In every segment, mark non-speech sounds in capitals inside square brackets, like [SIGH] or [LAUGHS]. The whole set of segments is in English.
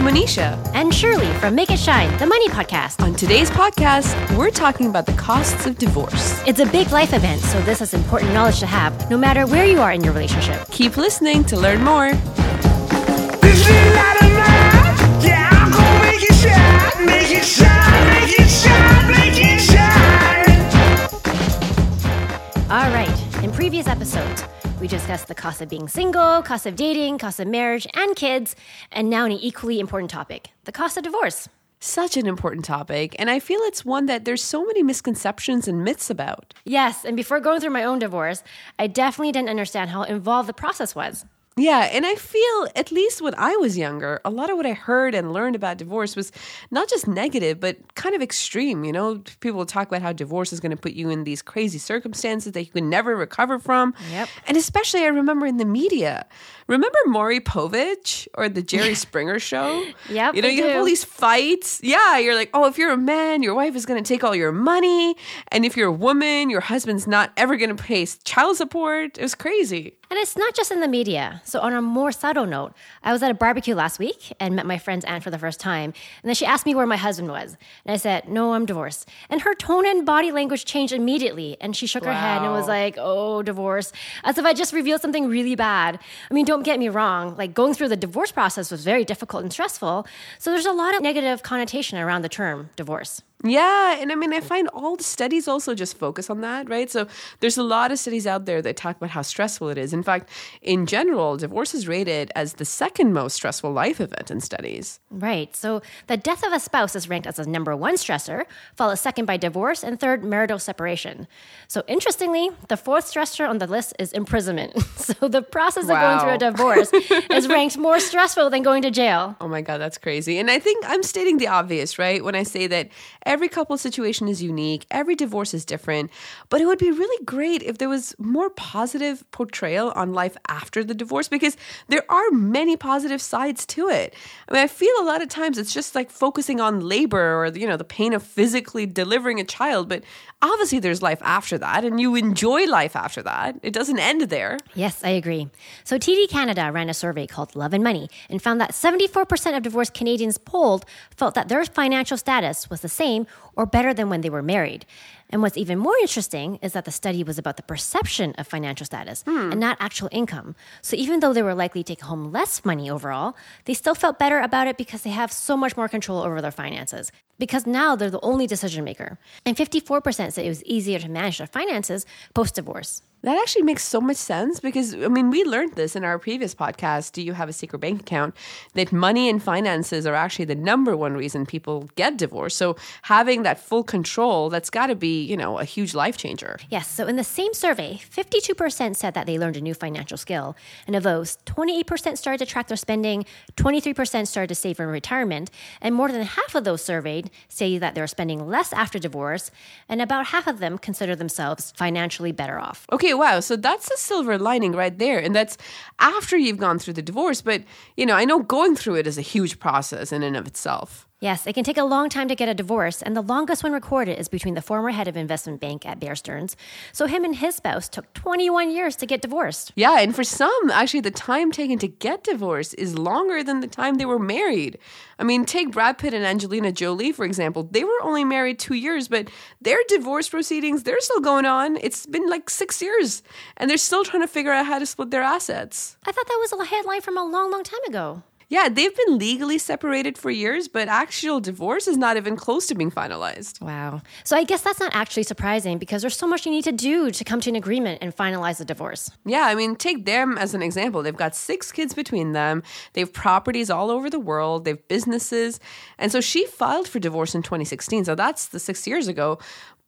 Monisha. And Shirley from Make It Shine, the money podcast. On today's podcast, we're talking about the costs of divorce. It's a big life event, so this is important knowledge to have no matter where you are in your relationship. Keep listening to learn more. This little light of mine, yeah, I'm gonna make it shine, make it shine, make it shine, make it shine. All right, in previous episodes, we discussed the cost of being single, cost of dating, cost of marriage and kids, and now an equally important topic the cost of divorce. Such an important topic, and I feel it's one that there's so many misconceptions and myths about. Yes, and before going through my own divorce, I definitely didn't understand how involved the process was. Yeah, and I feel, at least when I was younger, a lot of what I heard and learned about divorce was not just negative, but kind of extreme. You know, people will talk about how divorce is going to put you in these crazy circumstances that you can never recover from. Yep. And especially, I remember in the media. Remember Maury Povich or the Jerry Springer show? [GASPS] Yep, You know, I you have all these fights. Yeah, you're like, oh, if you're a man, your wife is going to take all your money. And if you're a woman, your husband's not ever going to pay child support. It was crazy. And it's not just in the media. So, on a more subtle note, I was at a barbecue last week and met my friend's aunt for the first time. And then she asked me where my husband was. And I said, No, I'm divorced. And her tone and body language changed immediately. And she shook her head and was like, Oh, divorce. As if I just revealed something really bad. I mean, don't get me wrong. Like, going through the divorce process was very difficult and stressful. So, there's a lot of negative connotation around the term divorce. Yeah, and I mean, I find all the studies also just focus on that, right? So there's a lot of studies out there that talk about how stressful it is. In fact, in general, divorce is rated as the second most stressful life event in studies. Right. So the death of a spouse is ranked as a number one stressor, followed second by divorce, and third, marital separation. So interestingly, the fourth stressor on the list is imprisonment. [LAUGHS] So the process of going through a divorce [LAUGHS] is ranked more stressful than going to jail. Oh my God, that's crazy. And I think I'm stating the obvious, right? When I say that every couple situation is unique, every divorce is different, but it would be really great if there was more positive portrayal on life after the divorce because there are many positive sides to it. I mean, I feel a lot of times it's just like focusing on labor or, you know, the pain of physically delivering a child, but obviously there's life after that and you enjoy life after that. It doesn't end there. Yes, I agree. So TD Canada ran a survey called Love and Money and found that 74% of divorced Canadians polled felt that their financial status was the same or better than when they were married. And what's even more interesting is that the study was about the perception of financial status and not actual income. So even though they were likely to take home less money overall, they still felt better about it because they have so much more control over their finances. Because now they're the only decision maker. And 54% said it was easier to manage their finances post divorce. That actually makes so much sense because, I mean, we learned this in our previous podcast, Do You Have a Secret Bank Account? That money and finances are actually the number one reason people get divorced. So having that full control, that's got to be, you know, a huge life changer. Yes, so in the same survey, 52% said that they learned a new financial skill. And of those, 28% started to track their spending, 23% started to save for retirement, and more than half of those surveyed say that they're spending less after divorce, and about half of them consider themselves financially better off. Okay, wow. So that's a silver lining right there. And that's after you've gone through the divorce. But, you know, I know going through it is a huge process in and of itself. Yes, it can take a long time to get a divorce, and the longest one recorded is between the former head of investment bank at Bear Stearns. So him and his spouse took 21 years to get divorced. Yeah, and for some, actually, the time taken to get divorced is longer than the time they were married. I mean, take Brad Pitt and Angelina Jolie, for example. They were only married two years, but their divorce proceedings, they're still going on. It's been like six years, and they're still trying to figure out how to split their assets. I thought that was a headline from a long, long time ago. Yeah, they've been legally separated for years, but actual divorce is not even close to being finalized. Wow. So I guess that's not actually surprising because there's so much you need to do to come to an agreement and finalize the divorce. Yeah, I mean, take them as an example. They've got six kids between them. They have properties all over the world. They have businesses. And so she filed for divorce in 2016. So that's the six years ago.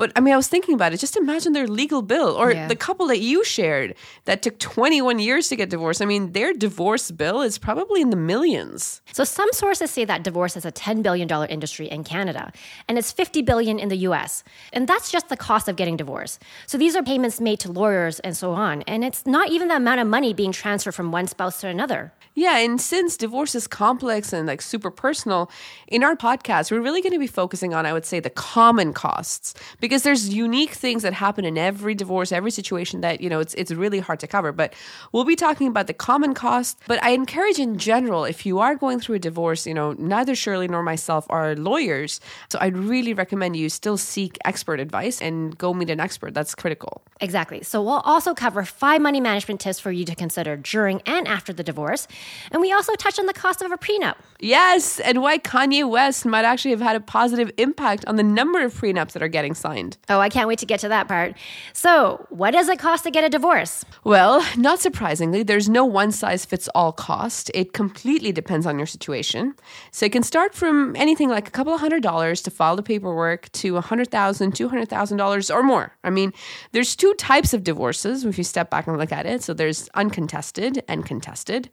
But I mean, I was thinking about it. Just imagine their legal bill or Yeah. the couple that you shared that took 21 years to get divorced. I mean, their divorce bill is probably in the millions. So some sources say that divorce is a $10 billion industry in Canada and it's 50 billion in the US. And that's just the cost of getting divorced. So these are payments made to lawyers and so on. And it's not even the amount of money being transferred from one spouse to another. Yeah, and since divorce is complex and like super personal, in our podcast, we're really going to be focusing on, I would say, the common costs. Because because there's unique things that happen in every divorce, every situation that, you know, it's it's really hard to cover. But we'll be talking about the common cost. But I encourage in general, if you are going through a divorce, you know, neither Shirley nor myself are lawyers. So I'd really recommend you still seek expert advice and go meet an expert. That's critical. Exactly. So we'll also cover five money management tips for you to consider during and after the divorce. And we also touch on the cost of a prenup. Yes, and why Kanye West might actually have had a positive impact on the number of prenups that are getting signed. Oh, I can't wait to get to that part. So, what does it cost to get a divorce? Well, not surprisingly, there's no one size fits all cost. It completely depends on your situation. So it can start from anything like a couple of hundred dollars to file the paperwork to a hundred thousand, two hundred thousand dollars or more. I mean, there's two types of divorces if you step back and look at it. So there's uncontested and contested.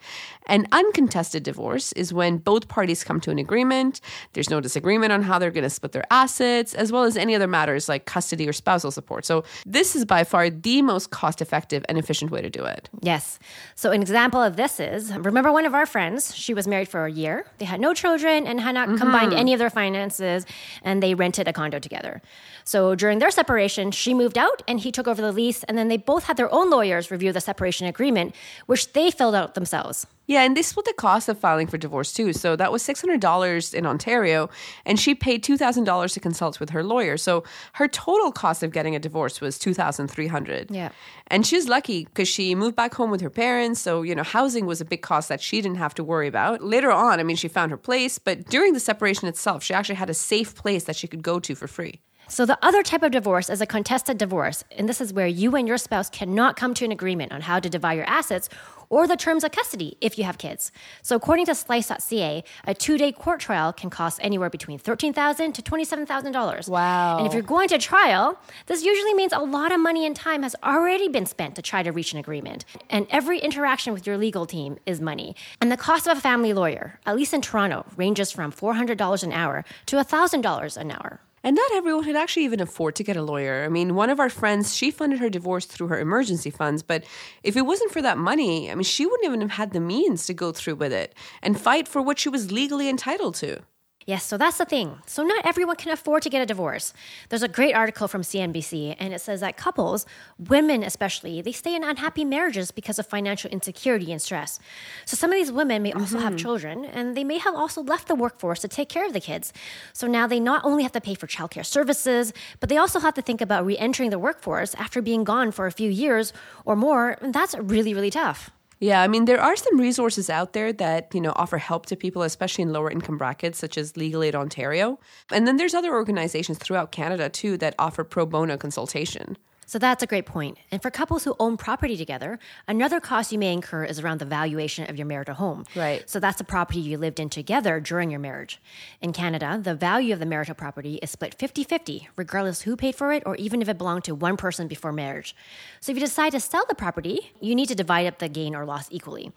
An uncontested divorce is when both parties come to an agreement. There's no disagreement on how they're going to split their assets, as well as any other matters like custody or spousal support. So this is by far the most cost effective and efficient way to do it. Yes. So, an example of this is remember one of our friends, she was married for a year. They had no children and had not mm-hmm. combined any of their finances, and they rented a condo together. So, during their separation, she moved out and he took over the lease, and then they both had their own lawyers review the separation agreement, which they filled out themselves. Yeah, and they split the cost of filing for divorce too. So that was $600 in Ontario, and she paid $2,000 to consult with her lawyer. So her total cost of getting a divorce was $2,300. Yeah. And she's lucky because she moved back home with her parents. So, you know, housing was a big cost that she didn't have to worry about. Later on, I mean, she found her place, but during the separation itself, she actually had a safe place that she could go to for free. So, the other type of divorce is a contested divorce. And this is where you and your spouse cannot come to an agreement on how to divide your assets or the terms of custody if you have kids. So, according to slice.ca, a two day court trial can cost anywhere between $13,000 to $27,000. Wow. And if you're going to trial, this usually means a lot of money and time has already been spent to try to reach an agreement. And every interaction with your legal team is money. And the cost of a family lawyer, at least in Toronto, ranges from $400 an hour to $1,000 an hour. And not everyone could actually even afford to get a lawyer. I mean, one of our friends, she funded her divorce through her emergency funds, but if it wasn't for that money, I mean, she wouldn't even have had the means to go through with it and fight for what she was legally entitled to. Yes, so that's the thing. So, not everyone can afford to get a divorce. There's a great article from CNBC, and it says that couples, women especially, they stay in unhappy marriages because of financial insecurity and stress. So, some of these women may also have mm-hmm. children, and they may have also left the workforce to take care of the kids. So, now they not only have to pay for childcare services, but they also have to think about re entering the workforce after being gone for a few years or more. And that's really, really tough. Yeah, I mean, there are some resources out there that, you know, offer help to people, especially in lower income brackets, such as Legal Aid Ontario. And then there's other organizations throughout Canada, too, that offer pro bono consultation. So that's a great point. And for couples who own property together, another cost you may incur is around the valuation of your marital home. Right. So that's the property you lived in together during your marriage. In Canada, the value of the marital property is split 50 50, regardless who paid for it or even if it belonged to one person before marriage. So if you decide to sell the property, you need to divide up the gain or loss equally.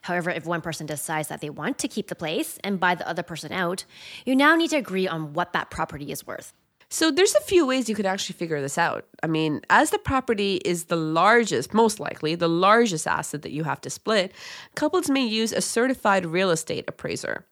However, if one person decides that they want to keep the place and buy the other person out, you now need to agree on what that property is worth. So there's a few ways you could actually figure this out. I mean, as the property is the largest, most likely the largest asset that you have to split, couples may use a certified real estate appraiser.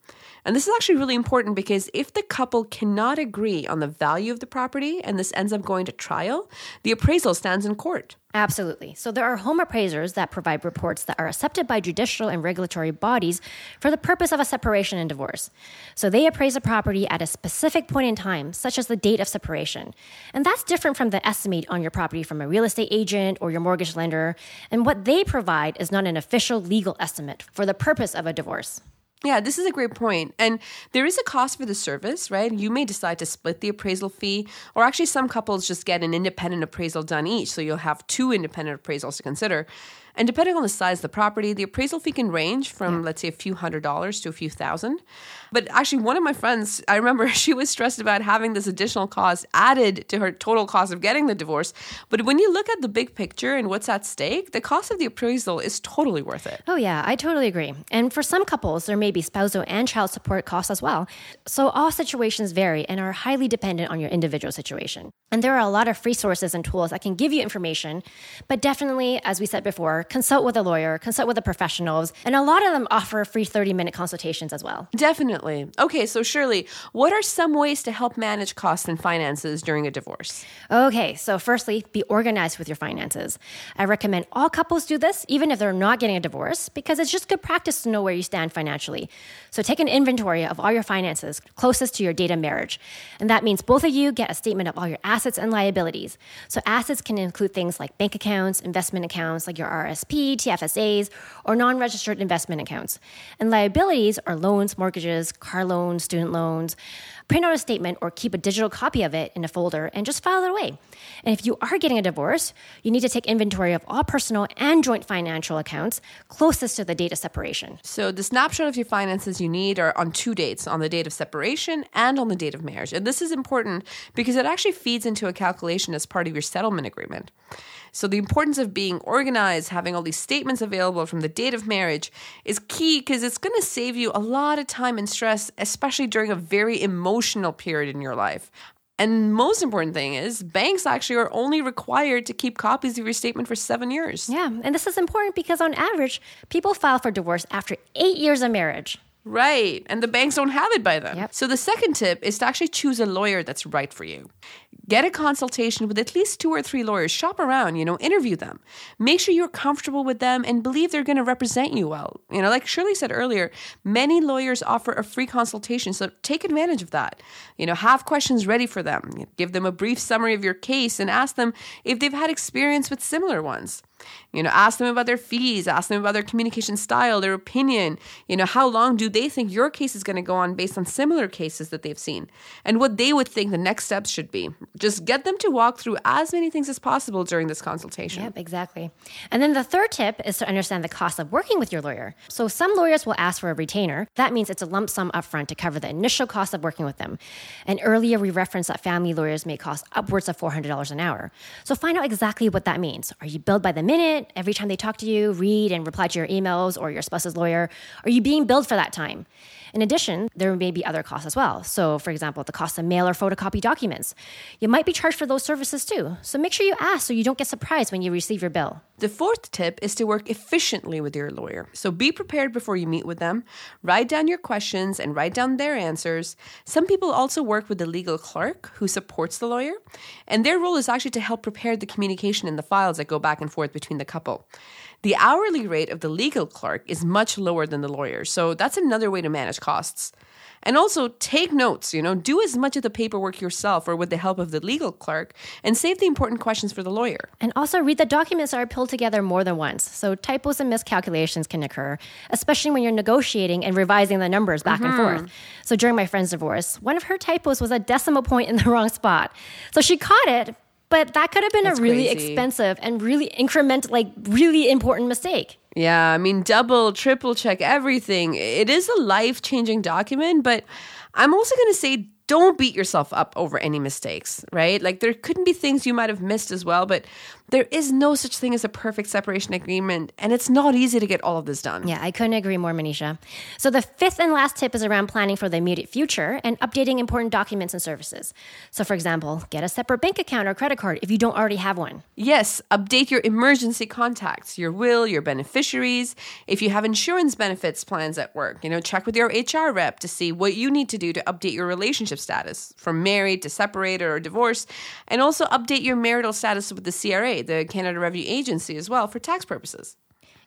And this is actually really important because if the couple cannot agree on the value of the property and this ends up going to trial, the appraisal stands in court. Absolutely. So there are home appraisers that provide reports that are accepted by judicial and regulatory bodies for the purpose of a separation and divorce. So they appraise a property at a specific point in time, such as the date of separation. And that's different from the estimate on your property from a real estate agent or your mortgage lender. And what they provide is not an official legal estimate for the purpose of a divorce. Yeah, this is a great point. And there is a cost for the service, right? You may decide to split the appraisal fee, or actually, some couples just get an independent appraisal done each. So you'll have two independent appraisals to consider. And depending on the size of the property, the appraisal fee can range from, let's say, a few hundred dollars to a few thousand. But actually, one of my friends, I remember [LAUGHS] she was stressed about having this additional cost added to her total cost of getting the divorce. But when you look at the big picture and what's at stake, the cost of the appraisal is totally worth it. Oh, yeah, I totally agree. And for some couples, there may be spousal and child support costs as well. So all situations vary and are highly dependent on your individual situation. And there are a lot of free sources and tools that can give you information. But definitely, as we said before, consult with a lawyer, consult with the professionals, and a lot of them offer free 30 minute consultations as well. Definitely. Okay, so Shirley, what are some ways to help manage costs and finances during a divorce? Okay, so firstly, be organized with your finances. I recommend all couples do this, even if they're not getting a divorce, because it's just good practice to know where you stand financially. So take an inventory of all your finances closest to your date of marriage. And that means both of you get a statement of all your assets and liabilities. So assets can include things like bank accounts, investment accounts like your RSP, TFSAs, or non registered investment accounts. And liabilities are loans, mortgages, car loans, student loans. Print out a statement or keep a digital copy of it in a folder and just file it away. And if you are getting a divorce, you need to take inventory of all personal and joint financial accounts closest to the date of separation. So, the snapshot of your finances you need are on two dates on the date of separation and on the date of marriage. And this is important because it actually feeds into a calculation as part of your settlement agreement. So, the importance of being organized, having all these statements available from the date of marriage is key because it's going to save you a lot of time and stress, especially during a very emotional period in your life. And most important thing is, banks actually are only required to keep copies of your statement for seven years. Yeah, and this is important because on average, people file for divorce after eight years of marriage. Right. And the banks don't have it by then. Yep. So the second tip is to actually choose a lawyer that's right for you. Get a consultation with at least two or three lawyers. Shop around, you know, interview them. Make sure you're comfortable with them and believe they're going to represent you well. You know, like Shirley said earlier, many lawyers offer a free consultation, so take advantage of that. You know, have questions ready for them. Give them a brief summary of your case and ask them if they've had experience with similar ones. You know, ask them about their fees, ask them about their communication style, their opinion. You know, how long do they think your case is going to go on based on similar cases that they've seen and what they would think the next steps should be. Just get them to walk through as many things as possible during this consultation. Yep, exactly. And then the third tip is to understand the cost of working with your lawyer. So some lawyers will ask for a retainer. That means it's a lump sum upfront to cover the initial cost of working with them. And earlier we referenced that family lawyers may cost upwards of $400 an hour. So find out exactly what that means. Are you billed by the minute every time they talk to you, read and reply to your emails or your spouse's lawyer? Are you being billed for that time? In addition, there may be other costs as well. So, for example, the cost of mail or photocopy documents. You might be charged for those services too. So make sure you ask so you don't get surprised when you receive your bill. The fourth tip is to work efficiently with your lawyer. So be prepared before you meet with them. Write down your questions and write down their answers. Some people also work with the legal clerk who supports the lawyer, and their role is actually to help prepare the communication and the files that go back and forth between the couple. The hourly rate of the legal clerk is much lower than the lawyer, so that's another way to manage costs. And also take notes, you know, do as much of the paperwork yourself or with the help of the legal clerk and save the important questions for the lawyer. And also read the documents that are pulled together more than once. So typos and miscalculations can occur, especially when you're negotiating and revising the numbers back and mm-hmm. forth. So during my friend's divorce, one of her typos was a decimal point in the [LAUGHS] wrong spot. So she caught it, but that could have been That's a really crazy. expensive and really increment, like really important mistake. Yeah, I mean, double, triple check everything. It is a life changing document, but I'm also going to say don't beat yourself up over any mistakes, right? Like, there couldn't be things you might have missed as well, but there is no such thing as a perfect separation agreement, and it's not easy to get all of this done. Yeah, I couldn't agree more, Manisha. So the fifth and last tip is around planning for the immediate future and updating important documents and services. So, for example, get a separate bank account or credit card if you don't already have one. Yes, update your emergency contacts, your will, your beneficiaries. If you have insurance benefits plans at work, you know, check with your HR rep to see what you need to do to update your relationship status from married to separated or divorced, and also update your marital status with the CRA, the Canada Revenue Agency, as well for tax purposes.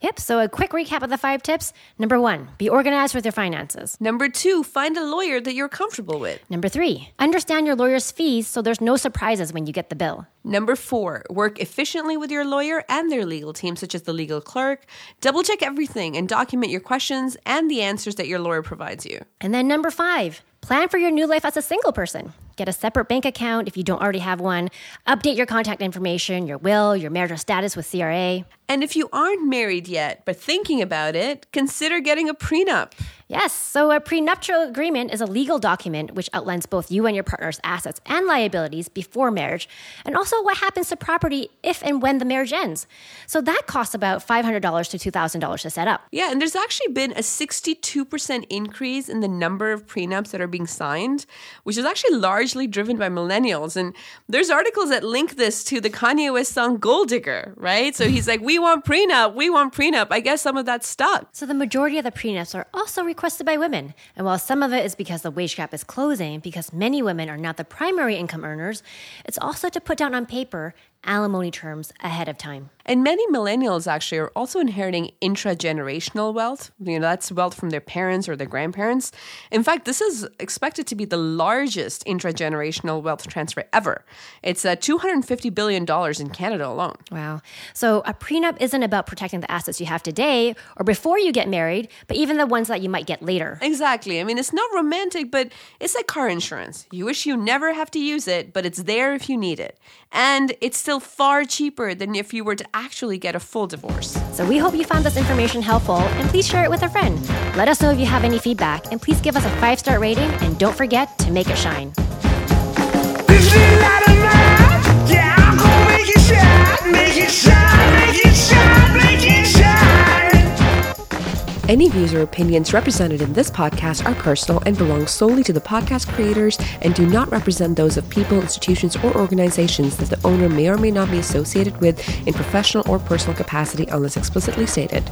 Yep, so a quick recap of the five tips. Number one, be organized with your finances. Number two, find a lawyer that you're comfortable with. Number three, understand your lawyer's fees so there's no surprises when you get the bill. Number four, work efficiently with your lawyer and their legal team, such as the legal clerk. Double check everything and document your questions and the answers that your lawyer provides you. And then number five, plan for your new life as a single person. Get a separate bank account if you don't already have one. Update your contact information, your will, your marital status with CRA. And if you aren't married yet, but thinking about it, consider getting a prenup. Yes, so a prenuptial agreement is a legal document which outlines both you and your partner's assets and liabilities before marriage, and also what happens to property if and when the marriage ends. So that costs about $500 to $2,000 to set up. Yeah, and there's actually been a 62% increase in the number of prenups that are being signed, which is actually largely driven by millennials. And there's articles that link this to the Kanye West song Gold Digger, right? So he's like, we want prenup, we want prenup. I guess some of that stuck. So the majority of the prenups are also requested by women. And while some of it is because the wage gap is closing, because many women are not the primary income earners, it's also to put down on paper alimony terms ahead of time. And many millennials actually are also inheriting intragenerational wealth. You know, that's wealth from their parents or their grandparents. In fact, this is expected to be the largest intragenerational wealth transfer ever. It's uh, $250 billion in Canada alone. Wow. So a prenup isn't about protecting the assets you have today or before you get married, but even the ones that you might get later. Exactly. I mean, it's not romantic, but it's like car insurance. You wish you never have to use it, but it's there if you need it. And it's still far cheaper than if you were to actually get a full divorce. So we hope you found this information helpful and please share it with a friend. Let us know if you have any feedback and please give us a five star rating and don't forget to make it shine. This little light of mine, yeah, I'm gonna make it shine, make it shine, make it shine, Any views or opinions represented in this podcast are personal and belong solely to the podcast creators and do not represent those of people, institutions, or organizations that the owner may or may not be associated with in professional or personal capacity unless explicitly stated.